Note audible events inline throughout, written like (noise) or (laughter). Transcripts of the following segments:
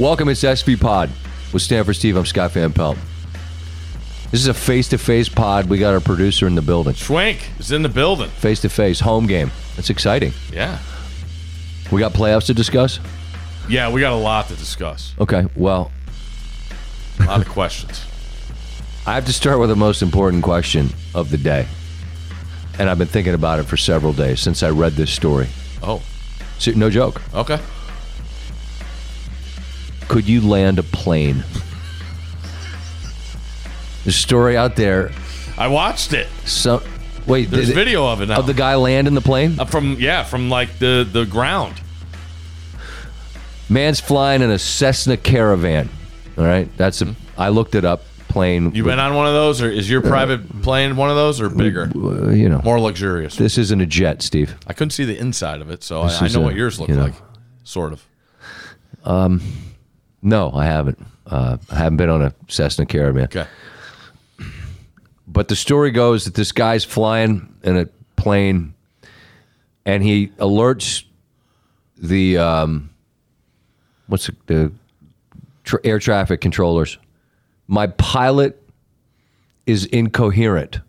Welcome, it's SP Pod with Stanford Steve. I'm Scott Van Pelt. This is a face to face pod. We got our producer in the building. Schwenk is in the building. Face to face, home game. That's exciting. Yeah. We got playoffs to discuss? Yeah, we got a lot to discuss. Okay, well, A lot of questions. (laughs) I have to start with the most important question of the day. And I've been thinking about it for several days since I read this story. Oh, So, no joke. okay. Could you land a plane? There's a story out there. I watched it. Some wait, There's video of it now. of the guy landing the plane. Uh, from yeah, from like the the ground. Man's flying in a Cessna Caravan. All right, that's a. I looked it up. Plane. You been on one of those, or is your private plane one of those, or bigger, uh, you know, more luxurious? this isn't a jet, Steve. I couldn't see the inside of it, so I, I know a- what yours look you know. like, sort of. No, I haven't. Uh, I haven't been on a Cessna Caravan. Okay. But the story goes that this guy's flying in a plane, and he alerts the um, what's it, the tra- air traffic controllers. My pilot is incoherent.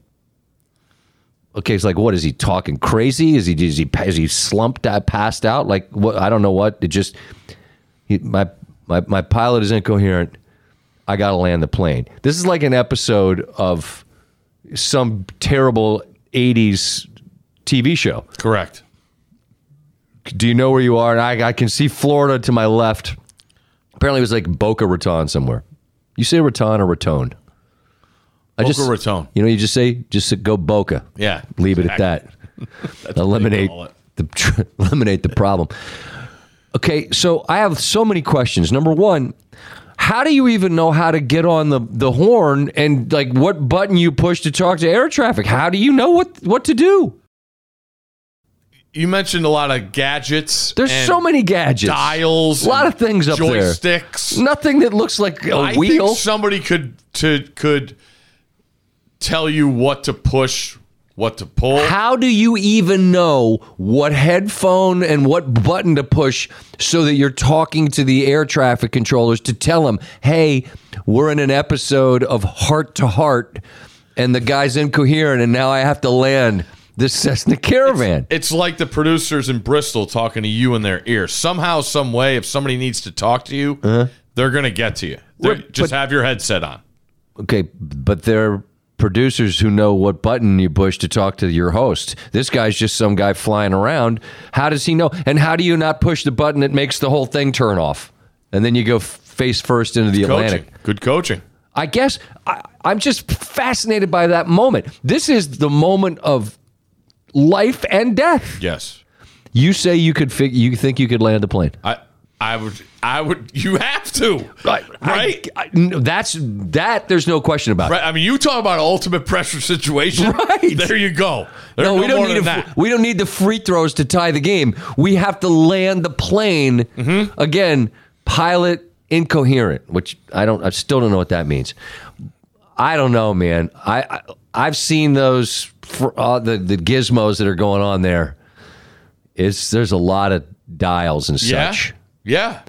Okay, it's like, what is he talking crazy? Is he is he is he slumped out, passed out? Like what? I don't know what. It just he, my my my pilot is incoherent. I got to land the plane. This is like an episode of some terrible 80s TV show. Correct. Do you know where you are? And I, I can see Florida to my left. Apparently, it was like Boca Raton somewhere. You say Raton or Raton? I Boca Raton. You know, you just say, just go Boca. Yeah. Leave it at that. (laughs) eliminate the (laughs) eliminate the problem. Okay, so I have so many questions. Number one, how do you even know how to get on the, the horn and like what button you push to talk to air traffic? How do you know what what to do? You mentioned a lot of gadgets. There's so many gadgets, dials, a lot of things up there. joysticks. Nothing that looks like a I wheel. somebody could to could tell you what to push, what to pull. How do you even know what headphone and what button to push so that you're talking to the air traffic controllers to tell them, hey, we're in an episode of Heart to Heart and the guy's incoherent and now I have to land this Cessna Caravan? It's like the producers in Bristol talking to you in their ear. Somehow, some way, if somebody needs to talk to you, uh-huh. they're gonna get to you. Just have your headset on. Okay, but they're producers who know what button you push to talk to your host. This guy's just some guy flying around. How does he know? And how do you not push the button that makes the whole thing turn off? And then you go f- face first into the Coaching, Atlantic. good coaching. I guess I, I'm just fascinated by that moment. This is the moment of life and death. Yes, You say you could fig- you think you could land the plane. I, I would, I would. You have to, right? I- I- no, that's that. There's no question about. it. I mean, you talk about an ultimate pressure situation. (laughs) Right. There you go. There's No, we don't need a, that. we don't need the free throws to tie the game. We have to land the plane Mm-hmm. again. Pilot incoherent, which I don't. I still don't know what that means. I don't know, man. I, I I've seen those uh, the the gizmos that are going on there. It's there's a lot of dials and Yeah. such. Yeah.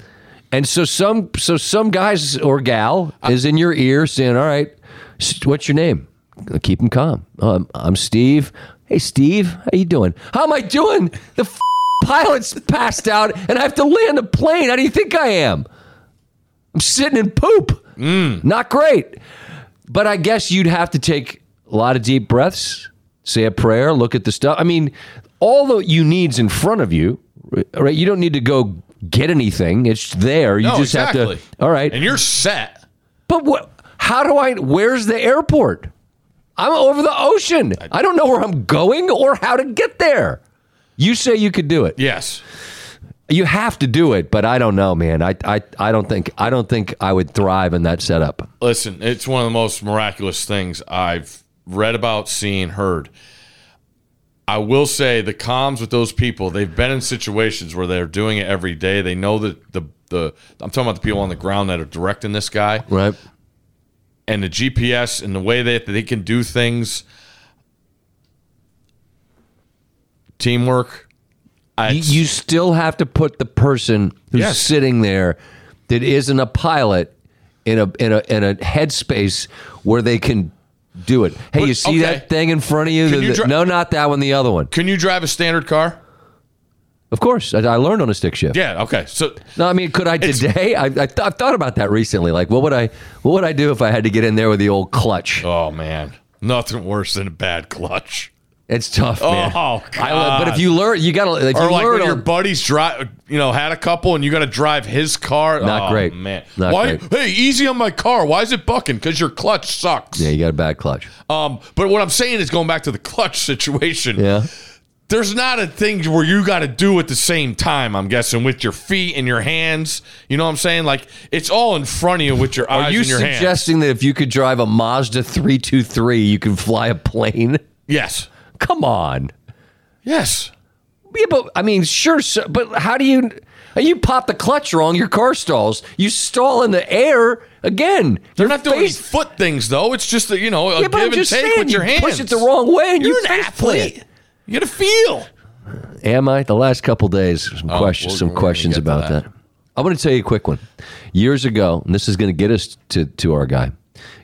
And so some so some guys or gal is in your ear saying, "All right, what's your name?" Keep him calm. Um, I'm Steve. Hey, Steve, how you doing? How am I doing? The f- pilot's passed out, and I have to land a plane. How do you think I am? I'm sitting in poop. Not great. But I guess you'd have to take a lot of deep breaths, say a prayer, look at the stuff. I mean, all that you need's in front of you, right? You don't need to go get anything. It's there. You No, just exactly. have to. All right. And you're set. But what? How do I? Where's the airport? I'm over the ocean. I don't know where I'm going or how to get there. You say you could do it. Yes. You have to do it, but I don't know, man. I, I, I don't think I don't think I would thrive in that setup. Listen, it's one of the most miraculous things I've read about, seen, heard. I will say the comms with those people, they've been in situations where they're doing it every day. They know that the the I'm talking about the people on the ground that are directing this guy Right. and the GPS and the way that they can do things. Teamwork. I, You, you still have to put the person who's Yes. sitting there that isn't a pilot in a in a in a headspace where they can do it. Hey, But- you see okay. that thing in front of you? The- you dri- no, not that one. The other one. Can you drive a standard car? Of course, I, I learned on a stick shift. Yeah. Okay. So No, I mean, could I today? I, I th- I've thought about that recently. Like, what would I what would I do if I had to get in there with the old clutch? Oh man, nothing worse than a bad clutch. It's tough, man. Oh, I, but if you learn, you gotta. If Or you like learn when your on- buddies drive, you know, had a couple, and you got to drive his car. Not oh, great. man. Not Why? great. Hey, easy on my car. Why is it bucking? Because your clutch sucks. yeah, you got a bad clutch. Um, but what I'm saying is going back to the (laughs) clutch situation. Yeah. There's not a thing where you got to do at the same time. I'm guessing with your feet and your hands. You know what I'm saying? Like it's all in front of you with your eyes. Are you and your hands. suggesting that if you could drive a Mazda three two three, you can fly a plane? Yes. Come on. Yes. Yeah, but I mean, sure. So, but how do you? You pop the clutch wrong, your car stalls. You stall in the air again. They're not doing any face- foot things though. It's just a, you know a Yeah, give and take saying, with your you hands. push it the wrong way and You're you an athlete. plant. You got to feel. Am I? The last couple days, some Oh, questions, we'll- some we're questions about that. that. I'm going to tell you a quick one. Years ago, and this is going to get us to to our guy.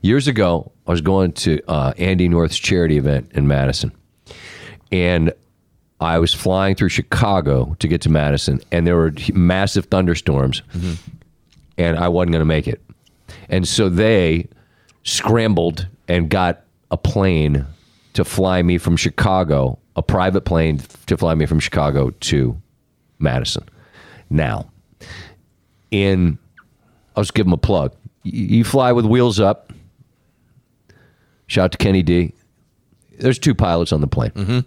Years ago, I was going to uh, Andy North's charity event in Madison, and I was flying through Chicago to get to Madison, and there were massive thunderstorms, and I wasn't going to make it, and so they scrambled and got a plane to fly me from Chicago, a private plane to fly me from Chicago to Madison. Now, in I'll just give them a plug. You fly with wheels up. Shout out to Kenny D. There's two pilots on the plane. Mm-hmm.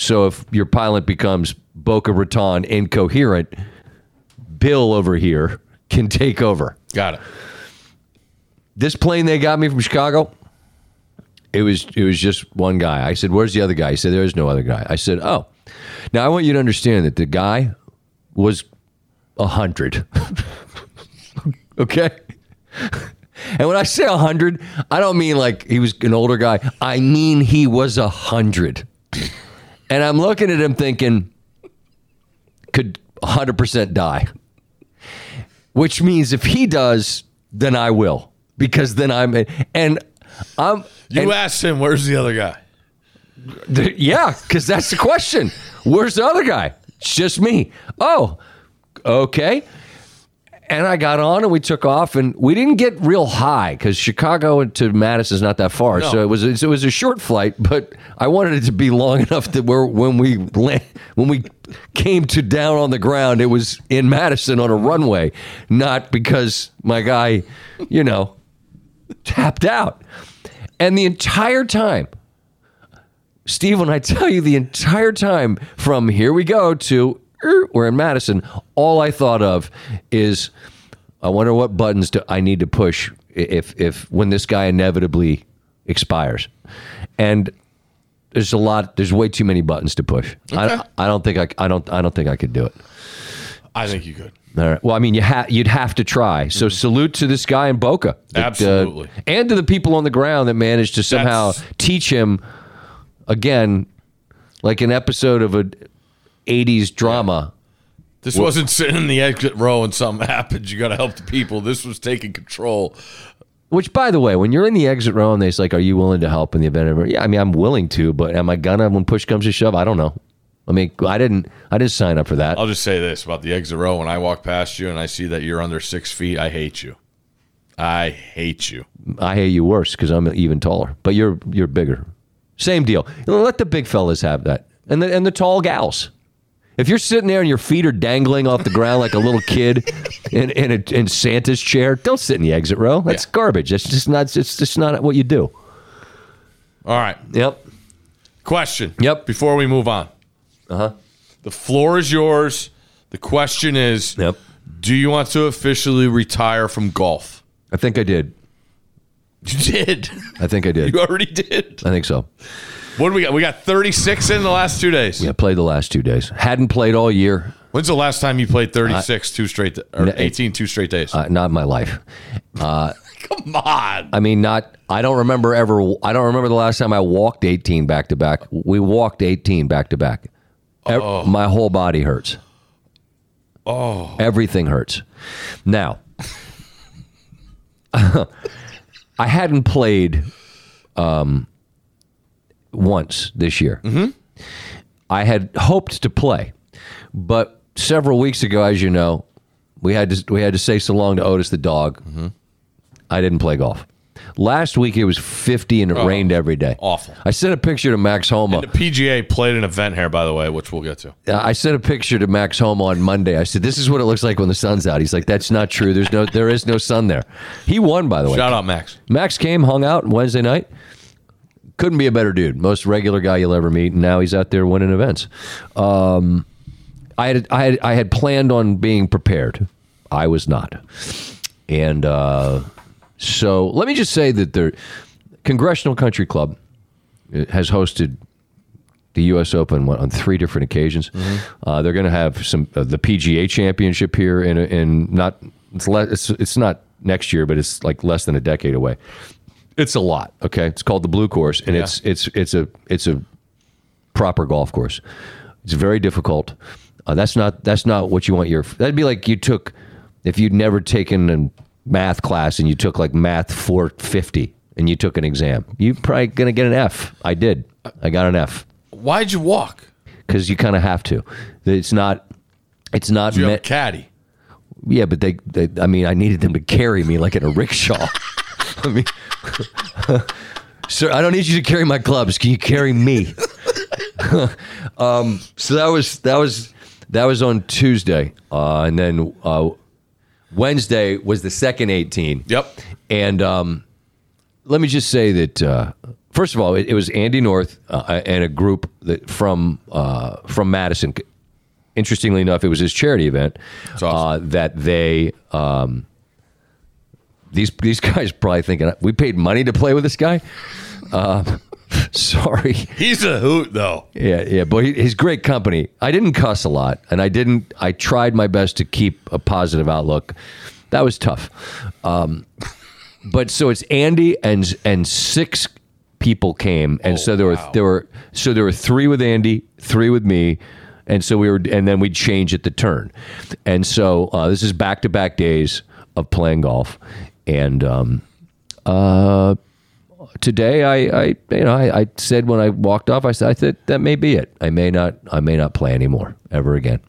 So if your pilot becomes Boca Raton incoherent, Bill over here can take over Got it. this plane they got me from Chicago, it was it was just one guy. I said, "Where's the other guy?" He said, "There is no other guy." I said, "Oh." Now I want you to understand that the guy was a hundred. (laughs) okay. And when I say a hundred, I don't mean like he was an older guy. I mean he was a hundred. And I'm looking at him thinking, could 100% die which means if he does, then I will because then I'm and I'm You and- asked him, "Where's the other guy?" th- yeah, because that's the question. Where's the other guy? It's just me. Oh, okay. And I got on and we took off and we didn't get real high because Chicago to Madison is not that far, No. so it was it was a short flight. But I wanted it to be long (laughs) enough that where when we land, when we came to down on the ground, it was in Madison on a runway, not because my guy, you know, tapped out. And the entire time, Steve, when I tell you the entire time from here we go to we're in Madison, all I thought of is I wonder what buttons do I need to push if if when this guy inevitably expires. And there's a lot there's way too many buttons to push. I, Okay. I don't think I I don't I don't think I could do it. I think you could. All right. Well, I mean, you ha- you'd have to try. So salute to this guy in Boca, that, uh, Absolutely. and to the people on the ground that managed to somehow That's- teach him again, like an episode of a '80s drama. This wasn't sitting in the exit row and something (laughs) happened. You got to help the people. This was taking control. Which, by the way, when you're in the exit row and they're like, "Are you willing to help in the event of?" Yeah, I mean, I'm willing to, but am I gonna when push comes to shove? I don't know. I mean, I didn't. I didn't sign up for that. I'll just say this about the exit row. When I walk past you and I see that you're under six feet, I hate you. I hate you. I hate you worse because I'm even taller, but you're you're bigger. Same deal. Let the big fellas have that, and the and the tall gals. If you're sitting there and your feet are dangling off the ground like a little kid in in, a, in Santa's chair, don't sit in the exit row. That's Yeah. garbage. That's just not. It's just not what you do. All right. Yep. Question. Yep. Before we move on, Uh huh. the floor is yours. The question is Yep. Do you want to officially retire from golf? I think I did. You did. I think I did. You already did. I think so. What do we got? We got 36 in the last two days. Yeah, played the last two days. Hadn't played all year. When's the last time you played 36 two straight or No, 18 two straight days? Uh, not in my life. (laughs) Come on. I mean, not. I don't remember ever. I don't remember the last time I walked 18 back to back. We walked 18 back to back. My whole body hurts. Oh, everything hurts. Now, (laughs) I hadn't played um, once this year. Mm-hmm. I had hoped to play, but several weeks ago, as you know, we had to we had to say so long to Otis the dog. I didn't play golf. Last week it was 50 and it rained every day. awful. I sent a picture to Max Homa. The PGA played an event here, by the way, which we'll get to. I sent a picture to Max Homa on Monday. I said, "This is what it looks like when the sun's out." He's like, "That's not true. There's no, there is no sun there." He won, by the way. Shout out, Max. Max came, hung out Wednesday night. Couldn't be a better dude. Most regular guy you'll ever meet. And now he's out there winning events. Um, I had, I had, I had planned on being prepared. I was not, and uh, so let me just say that the Congressional Country Club uh, has hosted the U.S. Open what, on three different occasions. Uh, they're going to have some uh, the PGA Championship here in in not it's, le- it's it's not next year, but it's like less than a decade away. It's a lot. Okay, it's called the Blue Course, and it's it's it's a it's a proper golf course. It's very difficult. Uh, that's not that's not what you want your. That'd be like you took if you'd never taken a math class and you took like math 450 and you took an exam. You probably gonna get an F. I did. I got an F Why'd you walk? because you kind of have to. It's not. It's not. You have a caddy. yeah, but they, they. I mean, I needed them to carry me like in a rickshaw. (laughs) (laughs) I mean, sir, I don't need you to carry my clubs. Can you carry me? (laughs) um, so that was that was that was on Tuesday, uh, and then uh, Wednesday was the second eighteen. Yep. And um, let me just say that uh, first of all, it, it was Andy North uh, and a group that from uh, from Madison. Interestingly enough, it was his charity event awesome. uh, that they. Um, these these guys probably thinking we paid money to play with this guy. Uh, (laughs) sorry. He's a hoot, though. Yeah, yeah, but he, he's great company. I didn't cuss a lot, and I didn't. I tried my best to keep a positive outlook. That was tough. Um, but so it's Andy and and six people came, and so there were wow. there were so there were three with Andy, three with me, and so we were, and then we'd change at the turn, and so uh, this is back to back days of playing golf, and um, uh, today I, I you know I, I said when I walked off I said I said that may be it I may not I may not play anymore ever again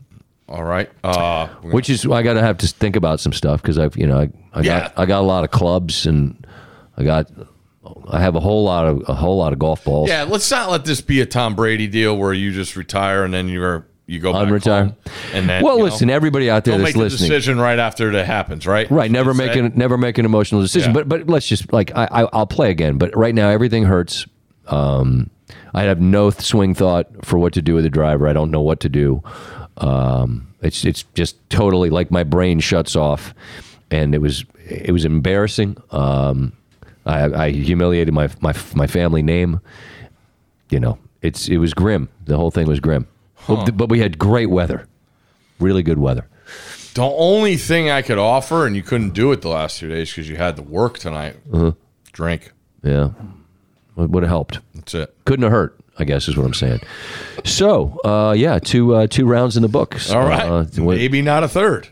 All right. Uh, which is I got to have to think about some stuff because I've you know I, I Yeah. got I got a lot of clubs and I got I have a whole lot of a whole lot of golf balls yeah, let's not let this be a Tom Brady deal where you just retire and then you're you go Unretire. and then well you know, listen everybody out there that's make the listening decision right after it happens, right? Right, never say. an never make an emotional decision. Yeah. But but let's just like I, I I'll play again. But right now everything hurts. Um, I have no swing thought for what to do with the driver. I don't know what to do. Um, it's it's just totally like my brain shuts off, and it was it was embarrassing. Um, I, I humiliated my my my family name. You know, it's it was grim. The whole thing was grim. But, but we had great weather, really good weather. The only thing I could offer, and you couldn't do it the last two days because you had to work tonight. Uh-huh. Drink. Yeah, would have helped. That's it. couldn't have hurt. I guess is what I'm saying. So, uh, yeah, two uh, two rounds in the books. All right. Uh, Maybe not a third.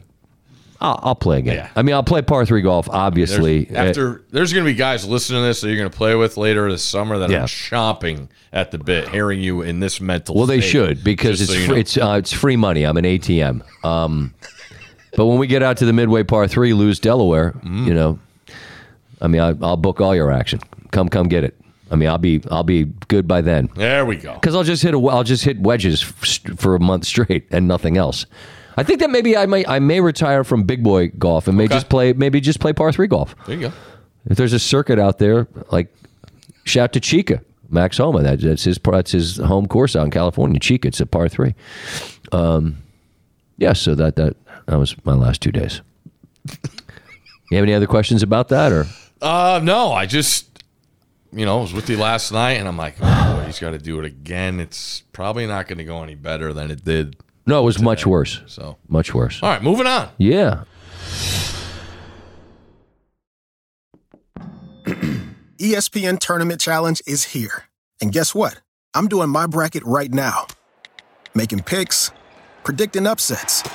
I'll, I'll play again. Yeah. I mean, I'll play par three golf. Obviously, There's, after there's going to be guys listening to this that you're going to play with later this summer that Yeah. are chomping at the bit, hearing you in this mental. well, they should because it's so you free, know. it's uh, it's free money. I'm an ATM. Um, but when we get out to the midway par three, lose Delaware, Mm-hmm. you know, I mean, I, I'll book all your action. Come, come get it. I mean, I'll be I'll be good by then. There we go. because I'll just hit a I'll just hit wedges for a month straight and nothing else. I think that maybe I may I may retire from big boy golf and may Okay. just play maybe just play par three golf. There you go. If there's a circuit out there, like shout to Chica Max Homa, that, that's his that's his home course out in California. Chica, it's a par three. Um, yeah, so that that that was my last two days. you have any other questions about that or? Uh, no, I just, you know, was with you last night, and I'm like, oh, boy, he's got to do it again. It's probably not going to go any better than it did. No, it was much worse. So, Much worse. all right, moving on. Yeah. (clears throat) ESPN Tournament Challenge is here. And guess what? I'm doing my bracket right now. Making picks, predicting upsets,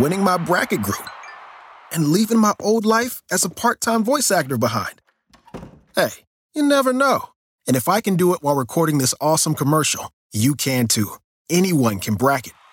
winning my bracket group, and leaving my old life as a part time voice actor behind? Hey, you never know. And if I can do it while recording this awesome commercial, you can too. Anyone can bracket.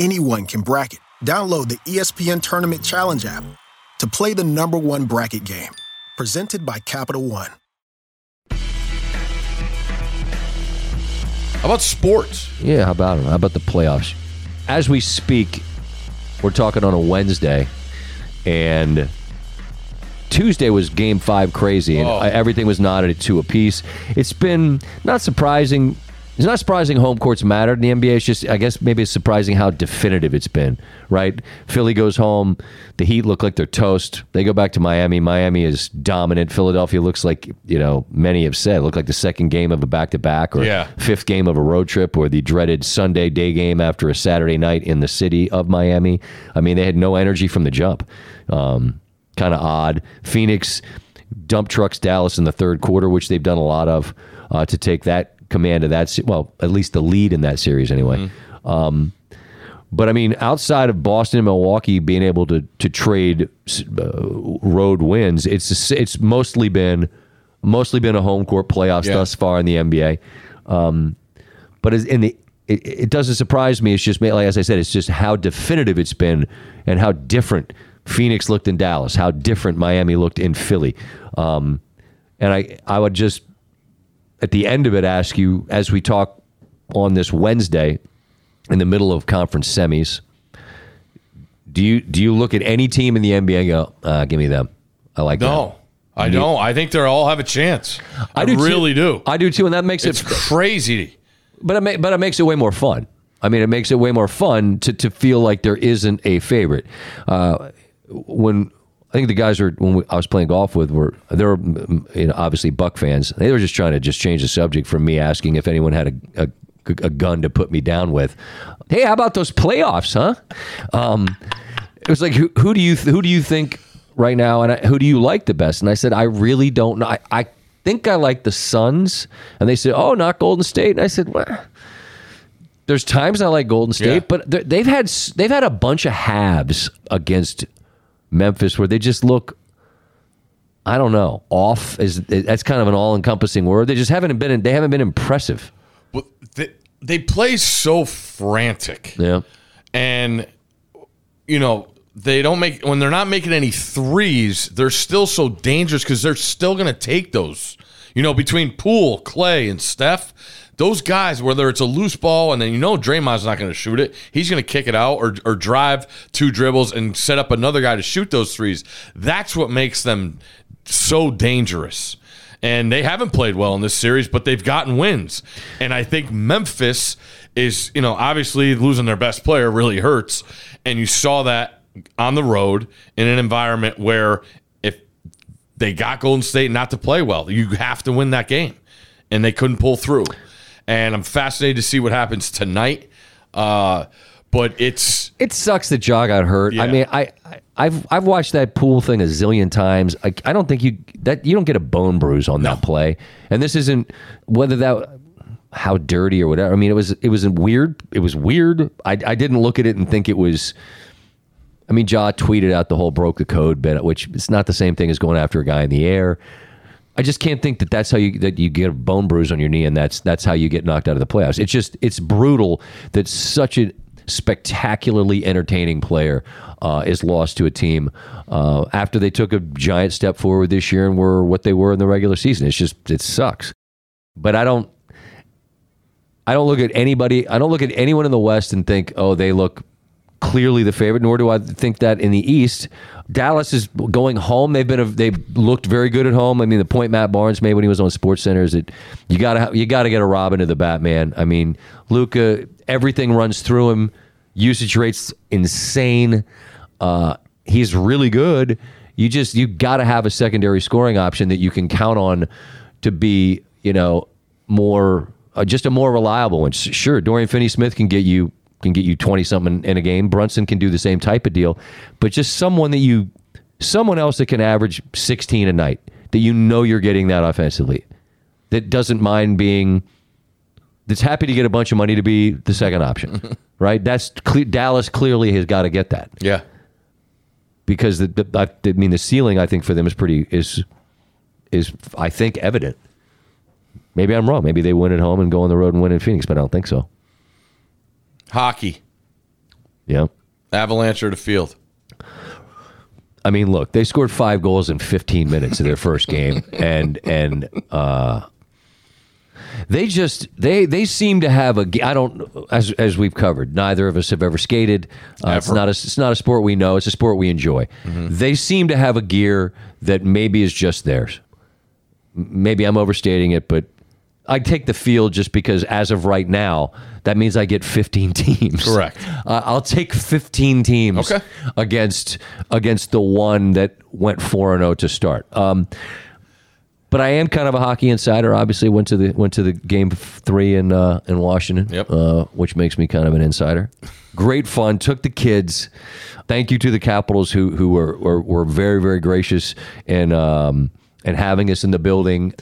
Anyone can bracket. Download the ESPN Tournament Challenge app to play the number one bracket game. Presented by Capital One. How about sports? Yeah, how about 'em? How about the playoffs? As we speak, we're talking on a Wednesday, and Tuesday was Game Five crazy, and Oh. everything was knotted at two apiece. It's been not surprising. It's not surprising home courts mattered in the NBA. It's just, I guess, maybe it's surprising how definitive it's been. Right? Philly goes home. The Heat look like they're toast. They go back to Miami. Miami is dominant. Philadelphia looks like you know many have said look like the second game of a back to back or Yeah. fifth game of a road trip or the dreaded Sunday day game after a Saturday night in the city of Miami. I mean, they had no energy from the jump. Um, kind of odd. Phoenix dump trucks Dallas in the third quarter, which they've done a lot of uh, to take that command of that. Well, at least the lead in that series, anyway. Um, but I mean, outside of Boston and Milwaukee being able to to trade uh, road wins, it's it's mostly been mostly been a home court playoffs Yeah. thus far in the NBA. Um, but in the it, it doesn't surprise me. It's just like as I said, it's just how definitive it's been and how different Phoenix looked in Dallas, how different Miami looked in Philly. Um, and I I would just at the end of it ask you as we talk on this Wednesday in the middle of conference semis. Do you do you look at any team in the NBA and go, uh, give me them? I like No, I don't. I think they all have a chance. I, do too. really do. I do too, and that makes It's it crazy. But it, but it makes it way more fun. I mean, it makes it way more fun to, to feel like there isn't a favorite. Uh, when I think the guys are when we, I was playing golf with were they were mm, you know, obviously Buck fans. They were just trying to just change the subject from me asking if anyone had a, a, a gun to put me down with. Hey, how about those playoffs, huh? Um, it was like who, who do you who do you think right now, and I, who do you like the best? And I said I really don't know. I, I think I like the Suns, and they said, oh, not Golden State, and I said, well. There's times I like Golden State, Yeah. but they've had they've had a bunch of halves against Memphis where they just look I don't know off is that's kind of an all encompassing word. They just haven't been they haven't been impressive. But they, they play so frantic. Yeah, and you know they don't make when they're not making any threes they're still so dangerous because they're still going to take those you know between poole clay and steph those guys whether it's a loose ball and then you know Draymond's not going to shoot it he's going to kick it out or, or drive two dribbles and set up another guy to shoot those threes that's what makes them so dangerous and they haven't played well in this series, but they've gotten wins. And I think Memphis is, you know, obviously losing their best player really hurts. And you saw that on the road in an environment where if they got Golden State not to play well, you have to win that game. And they couldn't pull through. And I'm fascinated to see what happens tonight. Uh, but it's it sucks that Ja got hurt. I mean, I, I I've I've watched that Poole thing a zillion times. I, I don't think you that you don't get a bone bruise on that play. And this isn't whether that how dirty or whatever. I mean, it was it was weird. It was weird. I I didn't look at it and think it was. I mean, Ja tweeted out the whole broke the code bit, which it's not the same thing as going after a guy in the air. I just can't think that that's how you that you get a bone bruise on your knee and that's that's how you get knocked out of the playoffs. It's just it's brutal that such a spectacularly entertaining player uh, is lost to a team uh, after they took a giant step forward this year and were what they were in the regular season. It's just it sucks. But I don't I don't look at anybody. I don't look at anyone in the West and think, oh, they look clearly the favorite. Nor do I think that in the East. Dallas is going home. They've been a, they've looked very good at home. I mean, the point Matt Barnes made when he was on Sports Center is that you gotta you gotta get a Robin to the Batman. I mean, Luka, everything runs through him. Usage rates insane. Uh, he's really good. You just you got to have a secondary scoring option that you can count on to be, you know, more uh, just a more reliable one. Sure, Dorian Finney-Smith can get you can get you 20 something in a game. Brunson can do the same type of deal, but just someone that you someone else that can average 16 a night that you know you're getting that offensively. That doesn't mind being that's happy to get a bunch of money to be the second option. (laughs) right? That's cle- Dallas clearly has got to get that Yeah. because the, the I, I mean the ceiling I think for them is pretty is is I think evident. Maybe I'm wrong. Maybe they win at home and go on the road and win in Phoenix, but I don't think so. Hockey. Yeah. Avalanche or the field. I mean, look, they scored five goals in 15 minutes in their first game, and and uh, they just they they seem to have a. I don't as as we've covered. Neither of us have ever skated. Uh, it's not a it's not a sport we know. It's a sport we enjoy. They seem to have a gear that maybe is just theirs. Maybe I'm overstating it, but I take the field just because as of right now, that means I get 15 (laughs) teams. Correct. Uh, I'll take 15 teams Okay. against against the one that went 4 and 0 to start. Um, but I am kind of a hockey insider. Obviously, went to the went to the game three in uh, in Washington, Yep. uh, which makes me kind of an insider. Great fun. Took the kids. Thank you to the Capitals who who were were, were very very gracious in um, and having us in the building.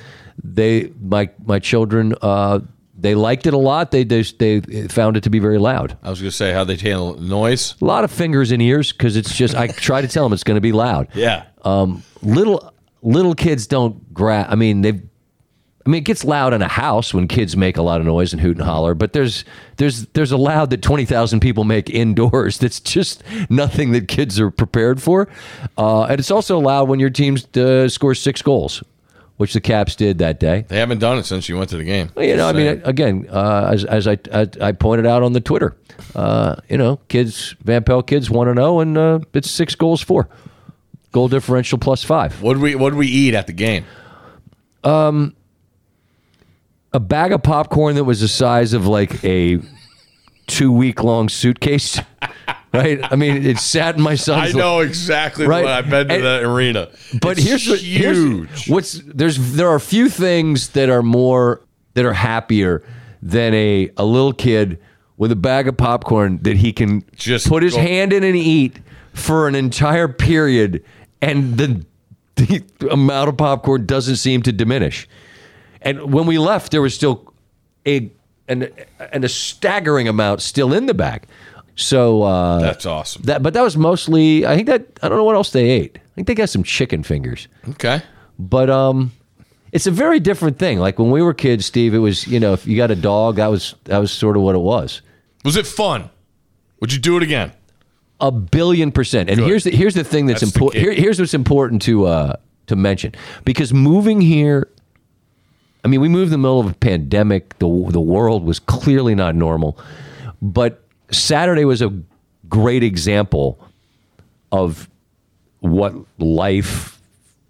They my my children. Uh, they liked it a lot. They, they they found it to be very loud. I was going to say how they handle noise. A lot of fingers and ears because it's just. I (laughs) try to tell them it's going to be loud. Yeah. Um, little little kids don't grab. I mean, they. I mean, it gets loud in a house when kids make a lot of noise and hoot and holler. But there's there's there's a loud that twenty thousand people make indoors. (laughs) That's just nothing that kids are prepared for. Uh, and it's also loud when your team uh, scores six goals, which the Caps did that day. They haven't done it since you went to the game. Well, You know, I mean, again, uh, as, as I, I I pointed out on the Twitter, uh, you know, kids, Van Pelt kids one and zero, and uh, it's six goals for goal differential plus five. What did we what did we eat at the game? Um, A bag of popcorn that was the size of like a two week long suitcase. (laughs) Right? I mean, it sat in my (laughs) son's. I know exactly Right. what I've been to And- that arena. But It's here's what here's huge. what's there's there are a few things that are more that are happier than a a little kid with a bag of popcorn that he can Just put his go- hand in and eat for an entire period and the the amount of popcorn doesn't seem to diminish. And when we left there was still a an, and a staggering amount still in the bag. So uh That's awesome. that but that was mostly I think that I don't know what else they ate. I think they got some chicken fingers. Okay. But um it's a very different thing. Like when we were kids, Steve, it was, you know, if you got a dog, that was that was sort of what it was. Was it fun? Would you do it again? A billion percent. And Good. here's the here's the thing that's, That's important. Here, here's what's important to uh to mention. Because moving here I mean, we moved in the middle of a pandemic. The the world was clearly not normal. But Saturday was a great example of what life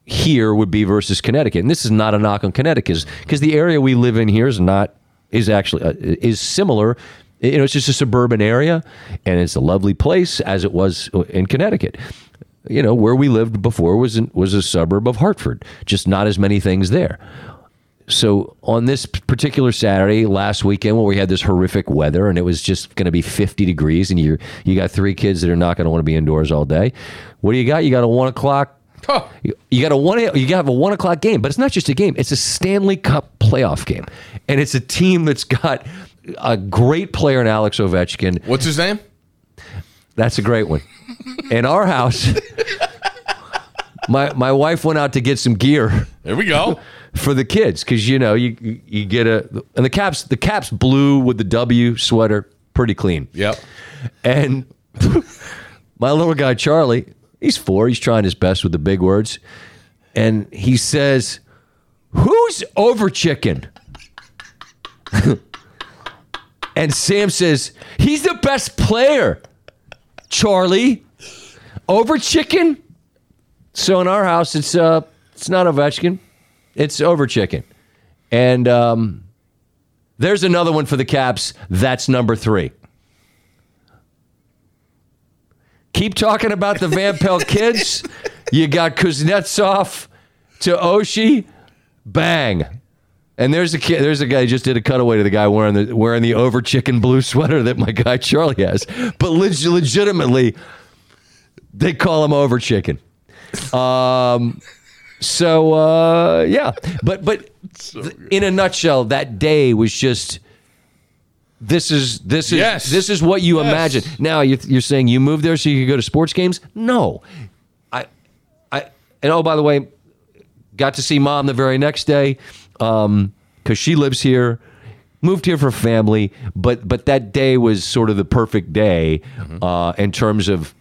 here would be versus Connecticut. And this is not a knock on Connecticut because the area we live in here is not is actually uh, is similar. You know, it's just a suburban area, and it's a lovely place as it was in Connecticut. You know, where we lived before was in, was a suburb of Hartford. Just not as many things there so on this particular Saturday last weekend when we had this horrific weather and it was just going to be 50 degrees and you you got three kids that are not going to want to be indoors all day what do you got you got a one o'clock Huh. you, you got a one you got a one o'clock game but it's not just a game it's a Stanley Cup playoff game and it's a team that's got a great player in Alex Ovechkin What's his name? that's a great one. In our house, my my wife went out to get some gear There we go. (laughs) for the kids because you know you you- you get a and the caps the caps blue with the W sweater pretty clean. yep. And (laughs) my little guy Charlie, he's four. He's trying his best with the big words, and he says, "Who's over chicken?" (laughs) and Sam says, "He's the best player." Charlie, over chicken. So in our house, it's uh, it's not Ovechkin, it's over chicken, and um, there's another one for the Caps. That's number three. Keep talking about the Van (laughs) Pelt kids. you got Kuznetsov to Oshie, bang. And there's a kid, there's a guy who just did a cutaway to the guy wearing the wearing the over chicken blue sweater that my guy Charlie has. But leg- legitimately, they call him over chicken. Um, so uh, yeah, but but th- in a nutshell, that day was just. This is this is Yes. this is what you Yes. imagine. Now you're, you're saying you moved there so you could go to sports games? No, I, I, and oh by the way, got to see mom the very next day because she lives here. Moved here for family, but but that day was sort of the perfect day uh, in terms of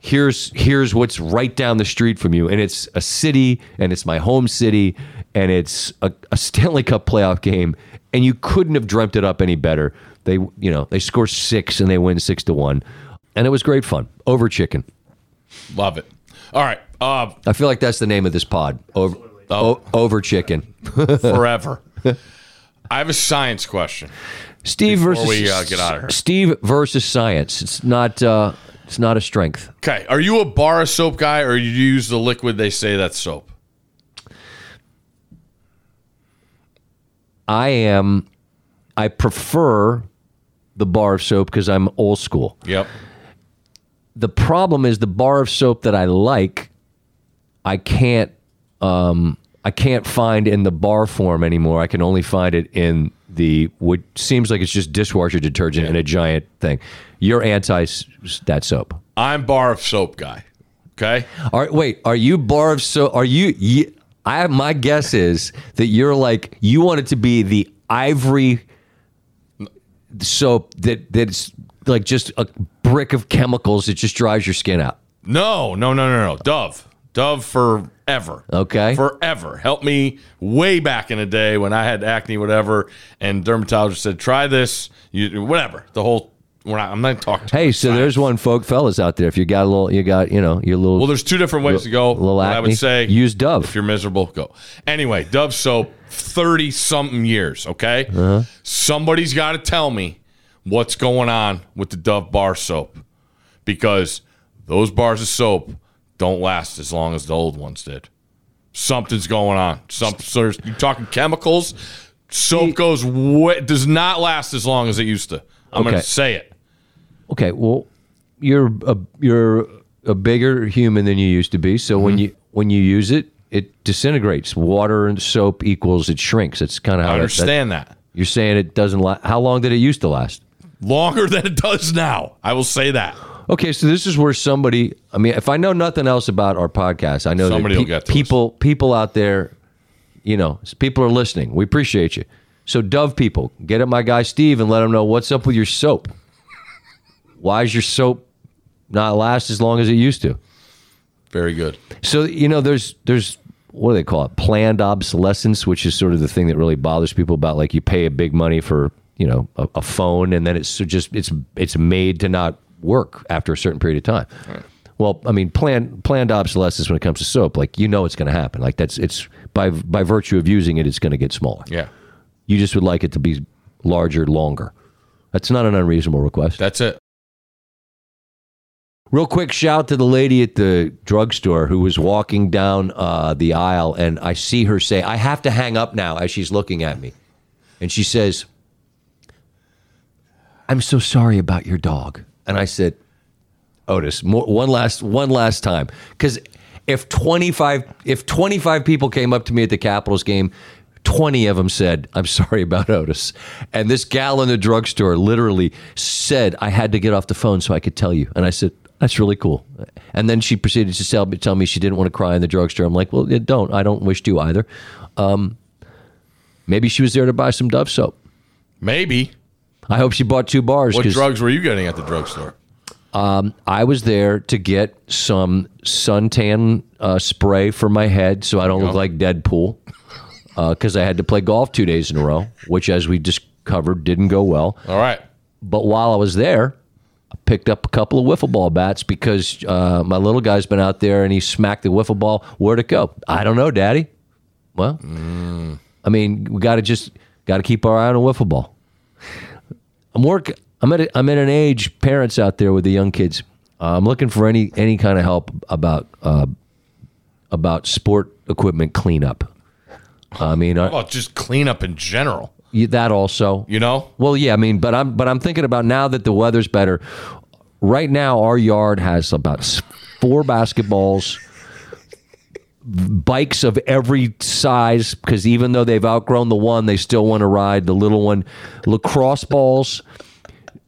here's here's what's right down the street from you, and it's a city, and it's my home city, and it's a, a Stanley Cup playoff game, and you couldn't have dreamt it up any better. They you know they score six and they win six to one, and it was great fun over chicken. Love it. All right. Uh, I feel like that's the name of this pod. Over, Oh. o- over chicken. (laughs) forever. I have a science question. Steve Before versus we, uh, get outta here. Steve versus science. It's not. Uh, it's not a strength. Okay. Are you a bar of soap guy or you use the liquid they say that's soap? I am. I prefer the bar of soap because I'm old school. Yep. The problem is the bar of soap that I like, I can't. Um, I can't find in the bar form anymore. I can only find it in the what seems like it's just dishwasher detergent in a giant thing. You're anti s- that soap. I'm bar of soap guy. Okay. All right, wait. Are you bar of soap? Are you? you I my guess is that you're like you want it to be the ivory soap that that's like just a brick of chemicals that just dries your skin out. No, no, no, no, no. Dove. Dove forever. Okay. Forever. Helped me way back in the day when I had acne, whatever, and dermatologist said, try this. You whatever. The whole we're not I'm not talking Hey, so there's one folk fellas out there. If you got a little, you got you know your little. Well, there's two different ways to go. little What I acne. would say use Dove. If you're miserable, go. Anyway, Dove soap, 30 something years, okay? Uh-huh. Somebody's got to tell me what's going on with the Dove bar soap because those bars of soap don't last as long as the old ones did. Something's going on. Some you're talking chemicals. Soap goes way, does not last as long as it used to. I'm going to say it. okay, well, you're a you're a bigger human than you used to be. So when Mm-hmm. you when you use it, it disintegrates. Water and soap equals it shrinks. It's kind of how I that- that- understand that. You're saying it doesn't last. How long did it used to last? Longer than it does now. I will say that. Okay, so this is where somebody. I mean, if I know nothing else about our podcast, I know Somebody that will get to us. people people out there. You know, people are listening. We appreciate you. So Dove people, get at my guy Steve and let him know what's up with your soap. Why is your soap not last as long as it used to? Very good. So you know, there's there's what do they call it? Planned obsolescence, which is sort of the thing that really bothers people about like you pay a big money for you know a, a phone and then it's so just it's it's made to not work after a certain period of time. Well, I mean, planned planned obsolescence when it comes to soap, like you know it's going to happen. Like that's it's by by virtue of using it, it's going to get smaller. Yeah. You just would like it to be larger, longer. That's not an unreasonable request. That's it. Real quick shout to the lady at the drugstore who was walking down uh, the aisle, and I see her say, I have to hang up now as she's looking at me. And she says, I'm so sorry about your dog. And I said, Otis, more, one last one last time. Because if 25 if 25 people came up to me at the Capitals game, 20 of them said, I'm sorry about Otis. And this gal in the drugstore literally said I had to get off the phone so I could tell you. And I said, that's really cool. And then she proceeded to tell me, tell me she didn't want to cry in the drugstore. I'm like, well, don't. I don't wish to either. Um, maybe she was there to buy some Dove soap. Maybe. I hope she bought two bars. What drugs were you getting at the drugstore? I was there to get some suntan uh, spray for my head so I don't look like Deadpool because I had to play golf two days in a row, which, as we discovered, didn't go well. All right. But while I was there, I picked up a couple of wiffle ball bats because uh, my little guy's been out there and he smacked the wiffle ball. Where'd it go? I don't know, Daddy. Well, I mean, we got to just got to keep our eye on a wiffle ball. I'm work. I'm at a, I'm at an age. Parents out there with the young kids. Uh, I'm looking for any any kind of help about uh, about sport equipment cleanup. I mean, uh, Well, just cleanup in general. you- that also. You know, Well, yeah, I mean, but I'm but I'm thinking about now that the weather's better. Right now, our yard has about four basketballs, bikes of every size. Because even though they've outgrown the one, they still want to ride the little one. Lacrosse balls,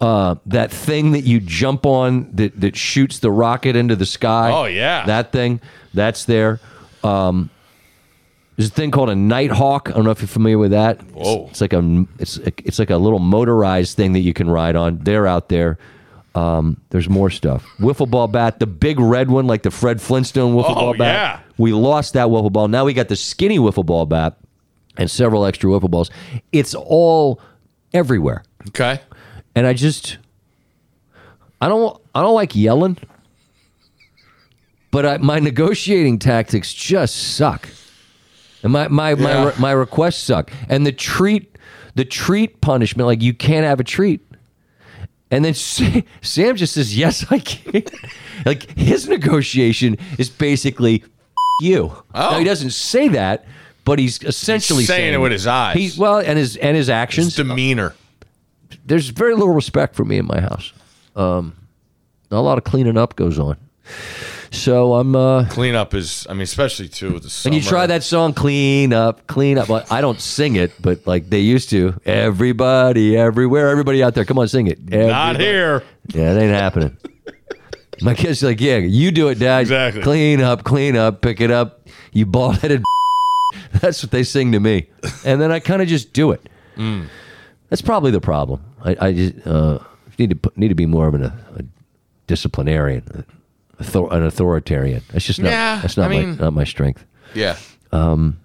uh, that thing that you jump on that that shoots the rocket into the sky. Oh, yeah. that thing that's there. Um, there's a thing called a Nighthawk. I don't know if you're familiar with that. It's- It's, like a it's it's like a little motorized thing that you can ride on. They're out there. Um, there's more stuff. Wiffle ball bat, the big red one, like the Fred Flintstone wiffle Oh, ball bat. yeah. We lost that wiffle ball. Now we got the skinny wiffle ball bat and several extra wiffle balls. It's all everywhere. okay. And I just I don't I don't like yelling. But I, my negotiating tactics just suck. And my my, my my requests suck. And the treat the treat punishment like you can't have a treat. And then (laughs) Sam just says, "Yes, I can." (laughs) like his negotiation is basically "F- you. Oh. Now he doesn't say that, but he's essentially He's saying it with his eyes. Well, and his and his actions His demeanor. there's very little respect for me in my house. Um, a lot of cleaning up goes on. So I'm, uh, Cleanup is, I mean, especially too with the summer. and you try that song, clean up, clean up. Well, I don't sing it, but like they used to. Everybody, everywhere, everybody out there, come on, sing it. Not Everybody. here. Yeah, it ain't happening. (laughs) My kid's like, yeah, you do it, Dad. Exactly. Clean up, clean up, pick it up. You bald headed. (laughs) That's what they sing to me, and then I kind of just do it. Mm. That's probably the problem. I, I just uh, need to put, need to be more of an, a, disciplinarian, author, an authoritarian. That's just not. Yeah, that's not I my mean- not my strength. Yeah. Um.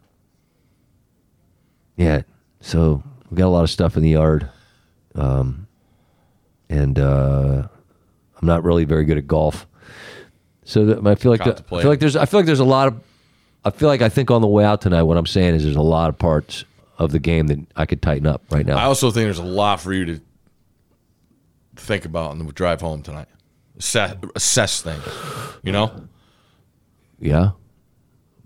Yeah. So we got a lot of stuff in the yard, um, and uh, I'm not really very good at golf. So that, I feel like the, I feel like there's I feel like there's a lot of I feel like I think on the way out tonight. What I'm saying is there's a lot of parts of the game that I could tighten up right now. I also think there's a lot for you to think about on the drive home tonight. Assess, assess things, you know? yeah,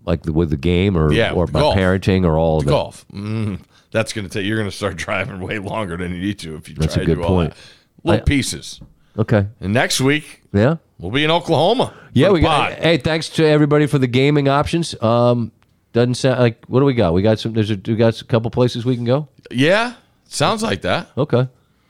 like the, with the game or Yeah, or my golf. parenting or all of it. Golf. Mm, that's going to take, you're going to start (laughs) driving way longer than you need to if you That's try a to good do all point. that. Little I- pieces. Okay. And next week, Yeah. we'll be in Oklahoma. for Yeah, the we got. pod. Hey, thanks to everybody for the gaming options. Um, doesn't sound like what do we got? We got some. There's a, we got a couple places we can go. Yeah, sounds like that. Okay.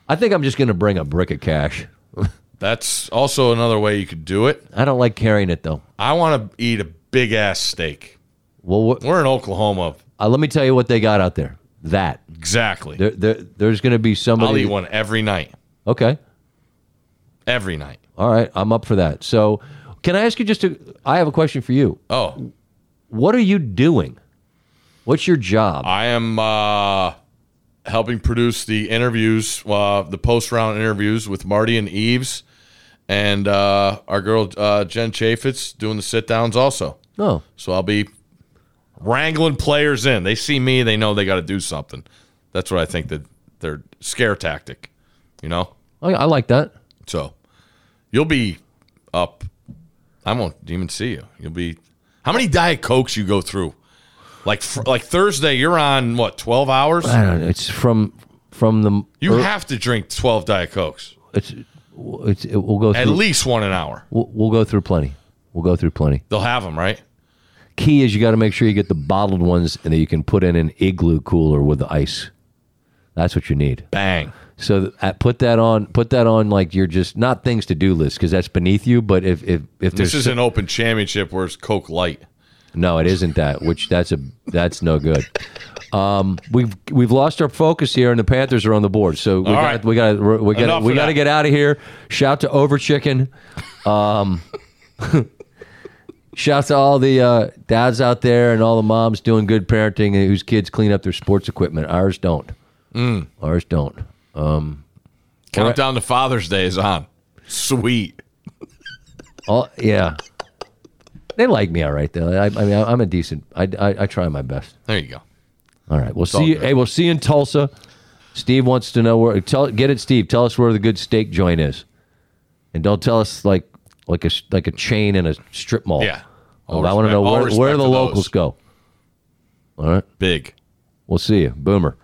I think I'm just going to bring a brick of cash. (laughs) That's also another way you could do it. I don't like carrying it though. I want to eat a big ass steak. Well, what, We're in Oklahoma. uh, let me tell you what they got out there. That Exactly. there, there there's going to be somebody. I'll eat one every night. Okay. Every night. All right. I'm up for that. So, can I ask you just a? I have a question for you. Oh, What are you doing? What's your job? I am uh, helping produce the interviews, uh, the post round interviews with Marty and Eaves, and uh, our girl uh, Jen Chaffetz doing the sit downs also. oh, So I'll be wrangling players in. They see me, they know they got to do something. That's what I think that their scare tactic, you know. I, I like that. So you'll be up. I won't even see you. You'll be. How many diet cokes you go through? Like fr- like Thursday, you're on what twelve hours? I don't know. It's from from the. You er- have to drink twelve diet cokes, It's it's it, we'll go through, at least one an hour. We'll, we'll go through plenty. We'll go through plenty. They'll have them right. Key is you got to make sure you get the bottled ones and that you can put in an igloo cooler with the ice. That's what you need. Bang. So th- uh, put that on. Put that on like you're just not things to do list because that's beneath you. But if if if This is an open championship where it's Coke Light. no, it isn't that. Which that's a that's no good. Um, we've we've lost our focus here, and the Panthers are on the board. So we got right. we got we got we got to get out of here. Shout to Overchicken. Um, (laughs) shout to all the uh, dads out there and all the moms doing good parenting and whose kids clean up their sports equipment. Ours don't. Mm. Ours don't. Countdown to Father's Day is on. Sweet. Oh yeah. They like me all right though. I, I mean, I'm a decent. I, I, I try my best. There you go. All right, we'll all see. You, hey, we'll see you in Tulsa. Steve wants to know where. Tell get it, Steve. Tell us where the good steak joint is, and don't tell us like like a like a chain in a strip mall. Yeah. Oh, all I want to know where, where the to those. locals go. All right. Big. We'll see you. Boomer.